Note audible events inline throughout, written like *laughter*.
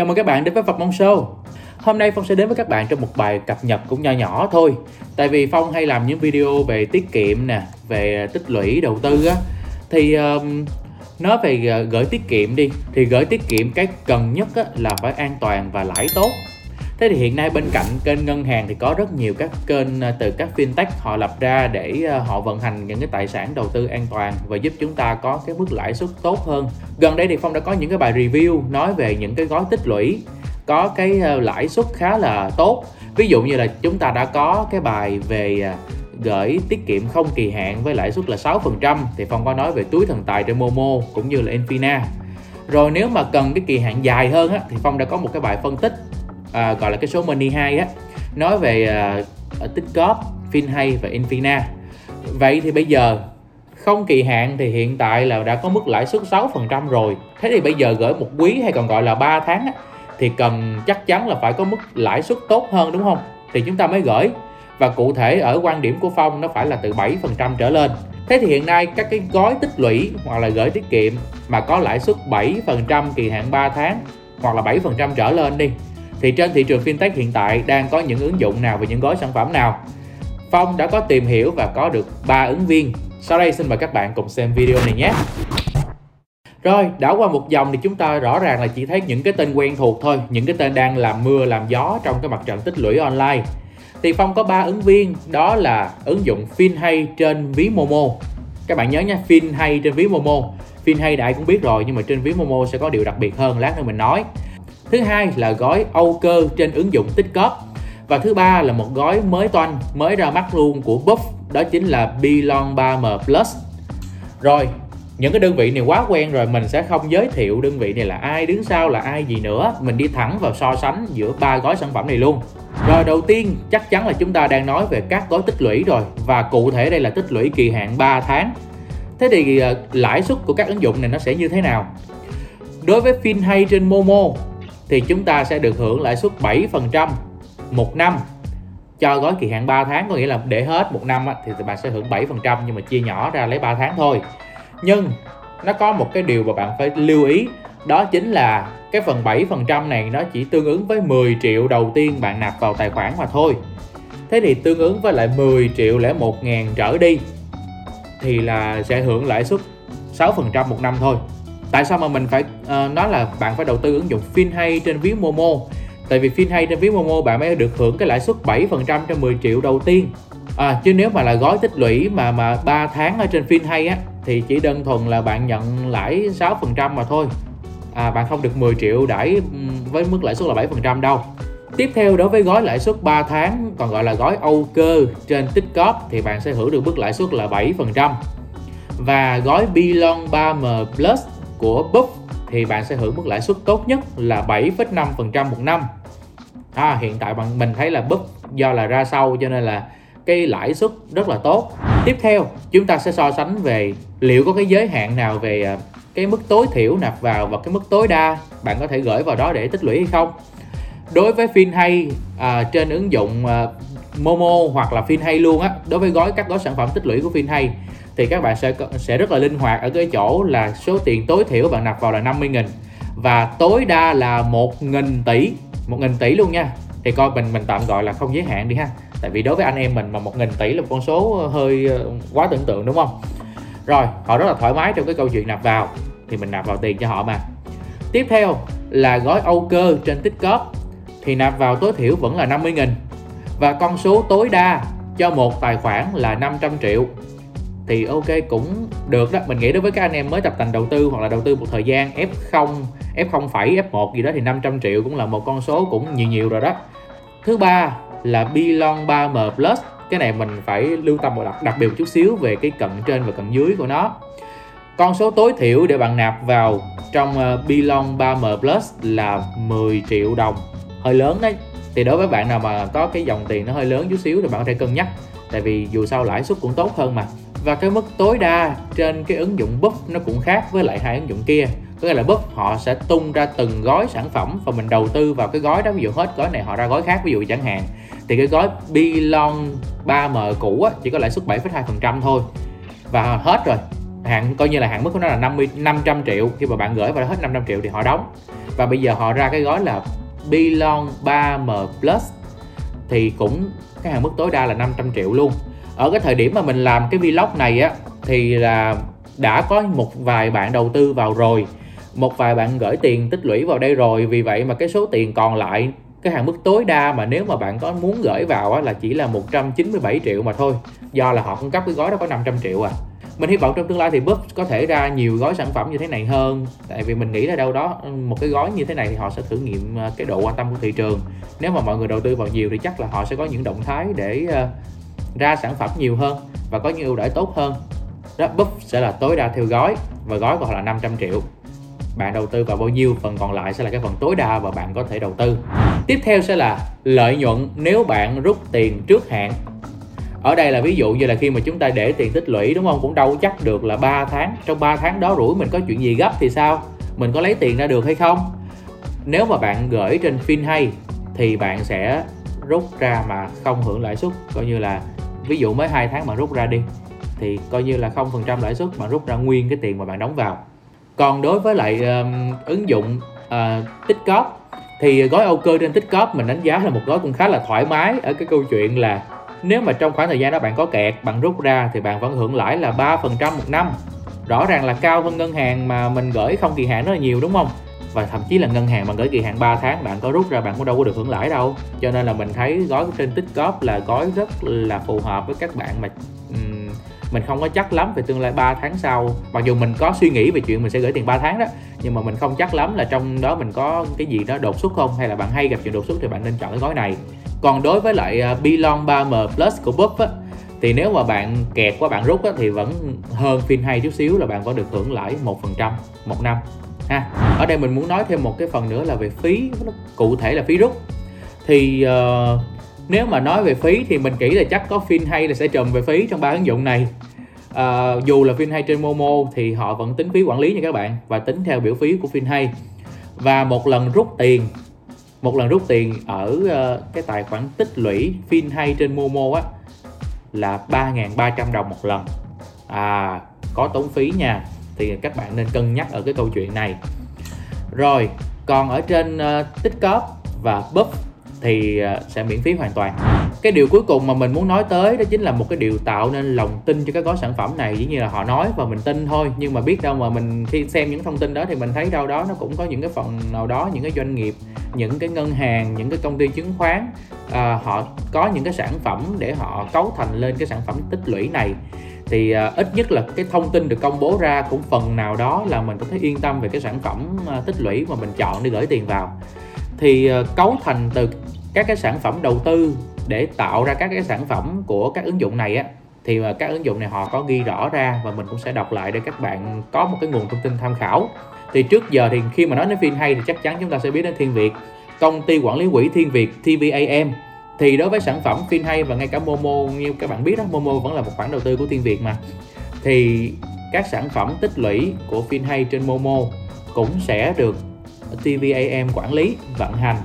Chào mừng các bạn đến với Phật Mong Show. Hôm nay Phong sẽ đến với các bạn trong một bài cập nhật cũng nho nhỏ thôi. Tại vì Phong hay làm những video về tiết kiệm nè Về tích lũy đầu tư á. Thì um, nói về ờ, gửi tiết kiệm đi Thì gửi tiết kiệm cái cần nhất á, là phải an toàn và lãi tốt. Thế thì hiện nay bên cạnh kênh ngân hàng thì có rất nhiều các kênh à, từ các fintech họ lập ra để à, họ vận hành những cái tài sản đầu tư an toàn và giúp chúng ta có cái mức lãi suất tốt hơn. Gần đây thì Phong đã có những cái bài review nói về những cái gói tích lũy có cái à, lãi suất khá là tốt ví dụ như là chúng ta đã có cái bài về gửi tiết kiệm không kỳ hạn với lãi suất là 6% thì Phong có nói về túi thần tài trên Momo cũng như là Infina rồi nếu mà cần cái kỳ hạn dài hơn á, thì Phong đã có một cái bài phân tích à, gọi là cái số Money 2 á nói về à, tích góp FinHay và Infina vậy thì bây giờ không kỳ hạn thì hiện tại là đã có mức lãi suất 6% rồi. Thế thì bây giờ gửi một quý hay còn gọi là 3 tháng á, thì cần chắc chắn là phải có mức lãi suất tốt hơn đúng không? Thì chúng ta mới gửi. Và cụ thể ở quan điểm của Phong nó phải là từ 7% trở lên. Thế thì hiện nay các cái gói tích lũy hoặc là gửi tiết kiệm mà có lãi suất 7% kỳ hạn 3 tháng hoặc là 7% trở lên đi thì trên thị trường fintech hiện tại đang có những ứng dụng nào và những gói sản phẩm nào Phong đã có tìm hiểu và có được 3 ứng viên sau đây xin mời các bạn cùng xem video này nhé rồi, đảo qua một dòng thì chúng ta rõ ràng là chỉ thấy những cái tên quen thuộc thôi, những cái tên đang làm mưa làm gió trong cái mặt trận tích lũy online. Thì Phong có 3 ứng viên, đó là ứng dụng FinHay trên ví Momo. Các bạn nhớ nha, FinHay trên ví Momo. FinHay đại cũng biết rồi nhưng mà trên ví Momo sẽ có điều đặc biệt hơn, lát nữa mình nói. Thứ hai là gói Âu cơ trên ứng dụng tích. Và thứ ba là một gói mới toanh, mới ra mắt luôn của Buff, đó chính là Belong 3M Plus. Rồi, những cái đơn vị này quá quen rồi mình sẽ không giới thiệu đơn vị này là ai đứng sau là ai gì nữa. Mình đi thẳng vào so sánh giữa ba gói sản phẩm này luôn. Rồi đầu tiên chắc chắn là chúng ta đang nói về các gói tích lũy rồi. Và cụ thể đây là tích lũy kỳ hạn 3 tháng. Thế thì ờ, lãi suất của các ứng dụng này nó sẽ như thế nào? Đối với FinHay trên Momo thì chúng ta sẽ được hưởng lãi suất 7% một năm. Cho gói kỳ hạn 3 tháng có nghĩa là để hết một năm thì bạn sẽ hưởng 7% nhưng mà chia nhỏ ra lấy 3 tháng thôi. Nhưng nó có một cái điều mà bạn phải lưu ý, đó chính là cái phần 7% này nó chỉ tương ứng với 10 triệu đầu tiên bạn nạp vào tài khoản mà thôi. Thế thì tương ứng với lại 10 triệu lẻ 1 ngàn trở đi thì là sẽ hưởng lãi suất 6% một năm thôi tại sao mà mình phải uh, nói là bạn phải đầu tư ứng dụng FinHay trên ví Momo? Tại vì FinHay trên ví Momo bạn mới được hưởng cái lãi suất 7% trên 10 triệu đầu tiên. À, chứ nếu mà là gói tích lũy mà mà 3 tháng ở trên FinHay á thì chỉ đơn thuần là bạn nhận lãi 6% mà thôi. À, bạn không được 10 triệu đãi với mức lãi suất là 7% đâu. Tiếp theo đối với gói lãi suất 3 tháng còn gọi là gói Âu cơ trên tích thì bạn sẽ hưởng được mức lãi suất là 7%. Và gói Belong 3M Plus của Buff thì bạn sẽ hưởng mức lãi suất tốt nhất là 7,5% một năm. À, hiện tại bạn mình thấy là Buff do là ra sau cho nên là cái lãi suất rất là tốt. Tiếp theo chúng ta sẽ so sánh về liệu có cái giới hạn nào về à, cái mức tối thiểu nạp vào và cái mức tối đa. Bạn có thể gửi vào đó để tích lũy hay không? Đối với FinHay à, trên ứng dụng à, Momo hoặc là FinHay luôn á đối với gói các gói sản phẩm tích lũy của FinHay thì các bạn sẽ sẽ rất là linh hoạt ở cái chỗ là số tiền tối thiểu bạn nạp vào là 50.000 và tối đa là 1.000 tỷ 1.000 tỷ luôn nha. Thì coi mình mình tạm gọi là không giới hạn đi ha. Tại vì đối với anh em mình mà một nghìn tỷ là một con số hơi ờ, quá tưởng tượng đúng không? Rồi, họ rất là thoải mái trong cái câu chuyện nạp vào. Thì mình nạp vào tiền cho họ mà. Tiếp theo là gói Âu cơ trên tích cóp thì nạp vào tối thiểu vẫn là 50.000 và con số tối đa cho một tài khoản là 500 triệu thì ok cũng được đó. Mình nghĩ đối với các anh em mới tập tành đầu tư hoặc là đầu tư một thời gian F0 F0 phẩy F1 gì đó thì 500 triệu cũng là một con số cũng nhiều nhiều rồi đó. Thứ ba là bilong 3M Plus. Cái này mình phải lưu tâm một đặc, đặc biệt một chút xíu về cái cận trên và cận dưới của nó. Con số tối thiểu để bạn nạp vào trong ờ, uh, 3M Plus là 10 triệu đồng. Hơi lớn đấy. Thì đối với bạn nào mà có cái dòng tiền nó hơi lớn chút xíu thì bạn có thể cân nhắc. Tại vì dù sao lãi suất cũng tốt hơn mà và cái mức tối đa trên cái ứng dụng Buff nó cũng khác với lại hai ứng dụng kia. Có nghĩa là Buff họ sẽ tung ra từng gói sản phẩm và mình đầu tư vào cái gói đó. Ví dụ hết gói này họ ra gói khác ví dụ chẳng hạn. Thì cái gói Belong 3M cũ á, chỉ có lãi suất 7,2% thôi. Và hết rồi. Hạn coi như là hạn mức của nó là 50 500 triệu. Khi mà bạn gửi vào hết 500 triệu thì họ đóng. Và bây giờ họ ra cái gói là Belong 3M Plus thì cũng cái hạn mức tối đa là 500 triệu luôn ở cái thời điểm mà mình làm cái vlog này á thì là đã có một vài bạn đầu tư vào rồi. Một vài bạn gửi tiền tích lũy vào đây rồi. Vì vậy mà cái số tiền còn lại cái hạn mức tối đa mà nếu mà bạn có muốn gửi vào á, là chỉ là 197 triệu mà thôi. Do là họ cung cấp cái gói đó có 500 triệu à. Mình hy vọng trong tương lai thì Búp có thể ra nhiều gói sản phẩm như thế này hơn. Tại vì mình nghĩ là đâu đó ừ, một cái gói như thế này thì họ sẽ thử nghiệm ờ, cái độ quan tâm của thị trường. Nếu mà mọi người đầu tư vào nhiều thì chắc là họ sẽ có những động thái để ờ, ra sản phẩm nhiều hơn và có những ưu đãi tốt hơn. Đó sẽ là tối đa theo gói và gói còn là 500 triệu. Bạn đầu tư vào bao nhiêu, phần còn lại sẽ là cái phần tối đa và bạn có thể đầu tư. Tiếp theo sẽ là lợi nhuận nếu bạn rút tiền trước hạn. Ở đây là ví dụ như là khi mà chúng ta để tiền tích lũy, đúng không? Cũng đâu chắc được là 3 tháng. Trong 3 tháng đó rủi mình có chuyện gì gấp thì sao? Mình có lấy tiền ra được hay không? Nếu mà bạn gửi trên FinHay thì bạn sẽ rút ra mà không hưởng lãi suất, coi như là ví dụ mới hai tháng bạn rút ra đi thì coi như là không phần trăm lãi suất bạn rút ra nguyên cái tiền mà bạn đóng vào. Còn đối với lại um, ứng dụng uh, tích cóp thì gói Âu cơ trên tích cóp mình đánh giá là một gói cũng khá là thoải mái ở cái câu chuyện là nếu mà trong khoảng thời gian đó bạn có kẹt bạn rút ra thì bạn vẫn hưởng lãi là 3% một năm. Rõ ràng là cao hơn ngân hàng mà mình gửi không kỳ hạn rất là nhiều đúng không? Và thậm chí là ngân hàng mà gửi kỳ hạn 3 tháng bạn có rút ra bạn cũng đâu có được hưởng lãi đâu. Cho nên là mình thấy gói trên tích góp là gói rất là phù hợp với các bạn mà um, mình không có chắc lắm về tương lai 3 tháng sau. Mặc dù mình có suy nghĩ về chuyện mình sẽ gửi tiền 3 tháng đó nhưng mà mình không chắc lắm là trong đó mình có cái gì đó đột xuất không hay là bạn hay gặp chuyện đột xuất thì bạn nên chọn cái gói này. Còn đối với lại ờ, Belong 3M Plus của Buff á thì nếu mà bạn kẹt quá bạn rút á, thì vẫn hơn phim hay chút xíu là bạn vẫn được hưởng lãi một phần trăm một năm ha. Ở đây mình muốn nói thêm một cái phần nữa là về phí cụ thể là phí rút. Thì uh, nếu mà nói về phí thì mình nghĩ là chắc có phim hay là sẽ trùm về phí trong ba ứng dụng này. À, dù là phim hay trên Momo thì họ vẫn tính phí quản lý nha các bạn và tính theo biểu phí của phim hay. Và một lần rút tiền một lần rút tiền ở uh, cái tài khoản tích lũy phim hay trên Momo á là 3.300 đồng một lần. À có tốn phí nha thì các bạn nên cân nhắc ở cái câu chuyện này. Rồi còn ở trên ờ, uh, tích và buff thì uh, sẽ miễn phí hoàn toàn. Cái điều cuối cùng mà mình muốn nói tới đó chính là một cái điều tạo nên lòng tin cho các gói sản phẩm này. Dĩ như là họ nói và mình tin thôi nhưng mà biết đâu mà mình khi xem những thông tin đó thì mình thấy đâu đó nó cũng có những cái phần nào đó những cái doanh nghiệp những cái ngân hàng những cái công ty chứng khoán à, họ có những cái sản phẩm để họ cấu thành lên cái sản phẩm tích lũy này thì uh, ít nhất là cái thông tin được công bố ra cũng phần nào đó là mình có thể yên tâm về cái sản phẩm uh, tích lũy mà mình chọn để gửi tiền vào. Thì uh, cấu thành từ các cái sản phẩm đầu tư để tạo ra các cái sản phẩm của các ứng dụng này á thì các ứng dụng này họ có ghi rõ ra và mình cũng sẽ đọc lại để các bạn có một cái nguồn thông tin tham khảo. Thì trước giờ thì khi mà nói đến phim hay thì chắc chắn chúng ta sẽ biết đến Thiên Việt. Công ty quản lý quỹ Thiên Việt TVAM thì đối với sản phẩm phim hay và ngay cả Momo như các bạn biết đó Momo vẫn là một khoản đầu tư của Thiên Việt mà. Thì các sản phẩm tích lũy của phim hay trên Momo cũng sẽ được TVAM quản lý vận hành.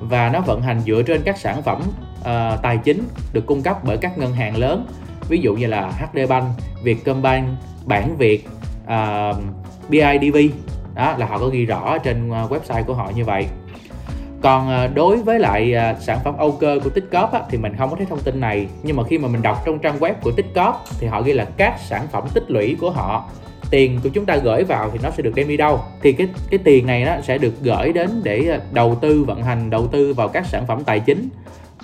Và nó vận hành dựa trên các sản phẩm uh, tài chính được cung cấp bởi các ngân hàng lớn. Ví dụ như là HD Bank, Vietcombank, Bản Việt, ờ, uh, BIDV đó là họ có ghi rõ trên ờ, website của họ như vậy còn à, đối với lại à, sản phẩm Âu cơ của Tích-cóp thì mình không có thấy thông tin này. Nhưng mà khi mà mình đọc trong trang web của Tích thì họ ghi là các sản phẩm tích lũy của họ. Tiền của chúng ta gửi vào thì nó sẽ được đem đi đâu? Thì cái cái tiền này nó sẽ được gửi đến để à, đầu tư, vận hành, đầu tư vào các sản phẩm tài chính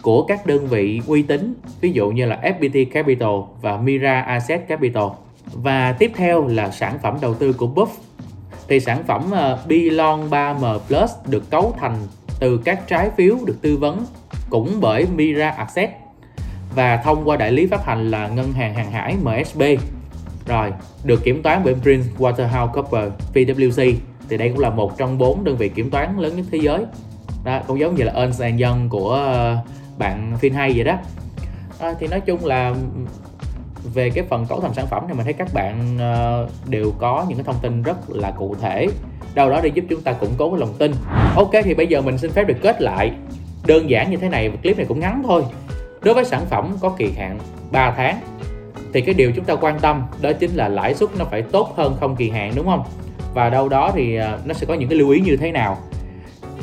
của các đơn vị uy tín, ví dụ như là FPT Capital và Mira Asset Capital. Và tiếp theo là sản phẩm đầu tư của Buff thì sản phẩm Bilon 3M Plus được cấu thành từ các trái phiếu được tư vấn cũng bởi Mira Asset và thông qua đại lý phát hành là ngân hàng hàng hải MSB rồi được kiểm toán bởi Prince Waterhouse Cooper PwC thì đây cũng là một trong bốn đơn vị kiểm toán lớn nhất thế giới. Đó cũng giống như là Ernst Young của ờ, bạn phim hay vậy đó. À, thì nói chung là về cái phần cấu thành sản phẩm thì mình thấy các bạn ờ, đều có những cái thông tin rất là cụ thể. Đâu đó để giúp chúng ta củng cố cái lòng tin. Ok thì bây giờ mình xin phép được kết lại. Đơn giản như thế này clip này cũng ngắn thôi. Đối với sản phẩm có kỳ hạn 3 tháng thì cái điều chúng ta quan tâm đó chính là lãi suất nó phải tốt hơn không kỳ hạn đúng không? Và đâu đó thì ờ, nó sẽ có những cái lưu ý như thế nào?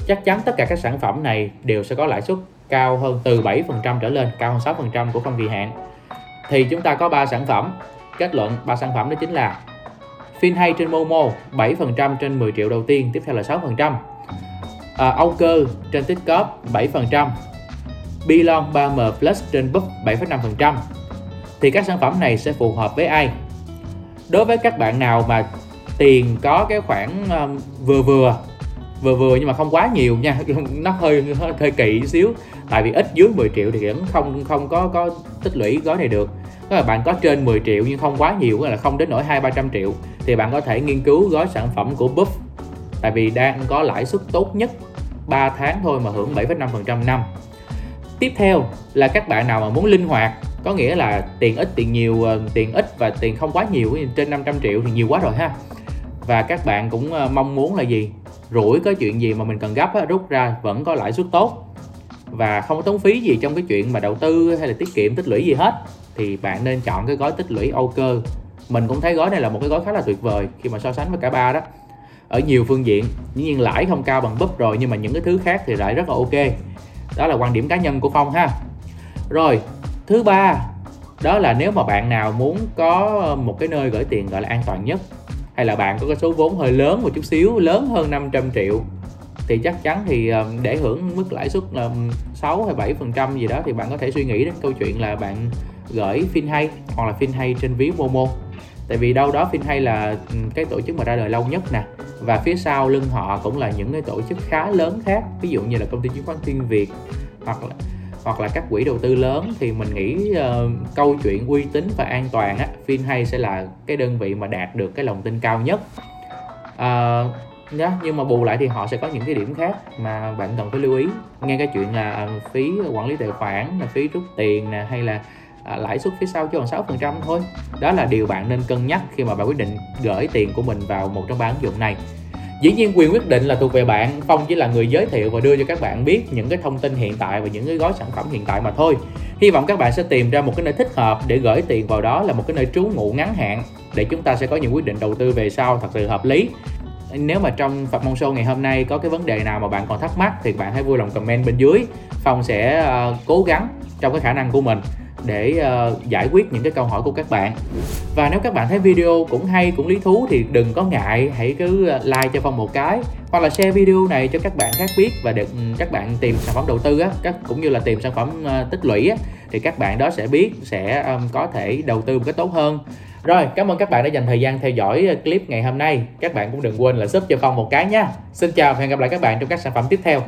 Chắc chắn tất cả các sản phẩm này đều sẽ có lãi suất cao hơn từ 7% trở lên, cao hơn 6% của không kỳ hạn. Thì chúng ta có 3 sản phẩm. Kết luận 3 sản phẩm đó chính là phim hay trên Momo 7% trên 10 triệu đầu tiên, tiếp theo là 6%. À, Âu Cơ trên Tiktok 7%. Bilon 3M Plus trên Book 7,5%. Thì các sản phẩm này sẽ phù hợp với ai? Đối với các bạn nào mà tiền có cái khoản um, ờ, vừa vừa vừa vừa nhưng mà không quá nhiều nha *laughs* nó hơi hơi, kỵ kỳ xíu. Tại vì ít dưới 10 triệu thì vẫn không không có có tích lũy gói này được. Các bạn có trên 10 triệu nhưng không quá nhiều là không đến nổi hai ba trăm triệu thì bạn có thể nghiên cứu gói sản phẩm của Buff. Tại vì đang có lãi suất tốt nhất 3 tháng thôi mà hưởng 7,5% năm tiếp theo là các bạn nào mà muốn linh hoạt có nghĩa là tiền ít tiền nhiều ờ, tiền ít và tiền không quá nhiều trên 500 triệu thì nhiều quá rồi ha. Và các bạn cũng ờ, mong muốn là gì? Rủi có chuyện gì mà mình cần gấp á, rút ra vẫn có lãi suất tốt. Và không có tốn phí gì trong cái chuyện mà đầu tư hay là tiết kiệm tích lũy gì hết. Thì bạn nên chọn cái gói tích lũy Âu cơ. Mình cũng thấy gói này là một cái gói khá là tuyệt vời khi mà so sánh với cả ba đó. Ở nhiều phương diện dĩ nhiên lãi không cao bằng búp rồi nhưng mà những cái thứ khác thì lại rất là ok. Đó là quan điểm cá nhân của phong ha. Rồi thứ ba đó là nếu mà bạn nào muốn có một cái nơi gửi tiền gọi là an toàn nhất hay là bạn có cái số vốn hơi lớn một chút xíu, lớn hơn 500 triệu? Thì chắc chắn thì ờ, để hưởng mức lãi suất ờ, là 6 hay 7 phần trăm gì đó thì bạn có thể suy nghĩ đến câu chuyện là bạn gửi FinHay hoặc là FinHay trên ví Momo. Tại vì đâu đó FinHay là ừ, cái tổ chức mà ra đời lâu nhất nè. Và phía sau lưng họ cũng là những cái tổ chức khá lớn khác. Ví dụ như là công ty chứng khoán Tiên Việt hoặc là hoặc là các quỹ đầu tư lớn thì mình nghĩ uh, câu chuyện uy tín và an toàn á FinHay sẽ là cái đơn vị mà đạt được cái lòng tin cao nhất. Uh, nhá nhưng mà bù lại thì họ sẽ có những cái điểm khác mà bạn cần phải lưu ý. Nghe cái chuyện là ờ, phí quản lý tài khoản là phí rút tiền nè hay là à, lãi suất phía sau chỉ còn 6% thôi. Đó là điều bạn nên cân nhắc khi mà bạn quyết định gửi tiền của mình vào một trong ba ứng dụng này dĩ nhiên quyền quyết định là thuộc về bạn phong chỉ là người giới thiệu và đưa cho các bạn biết những cái thông tin hiện tại và những cái gói sản phẩm hiện tại mà thôi. Hy vọng các bạn sẽ tìm ra một cái nơi thích hợp để gửi tiền vào đó là một cái nơi trú ngụ ngắn hạn để chúng ta sẽ có những quyết định đầu tư về sau thật sự hợp lý. Nếu mà trong Phật Mông Show ngày hôm nay có cái vấn đề nào mà bạn còn thắc mắc thì bạn hãy vui lòng comment bên dưới. Phong sẽ uh, cố gắng trong cái khả năng của mình để uh, giải quyết những cái câu hỏi của các bạn và nếu các bạn thấy video cũng hay cũng lý thú thì đừng có ngại hãy cứ ờ, like cho phong một cái hoặc là share video này cho các bạn khác biết và được ừ, các bạn tìm sản phẩm đầu tư á các cũng như là tìm sản phẩm uh, tích lũy á thì các bạn đó sẽ biết sẽ um, có thể đầu tư một cách tốt hơn rồi, cảm ơn các bạn đã dành thời gian theo dõi clip ngày hôm nay. Các bạn cũng đừng quên là sub cho Phong một cái nha. Xin chào và hẹn gặp lại các bạn trong các sản phẩm tiếp theo.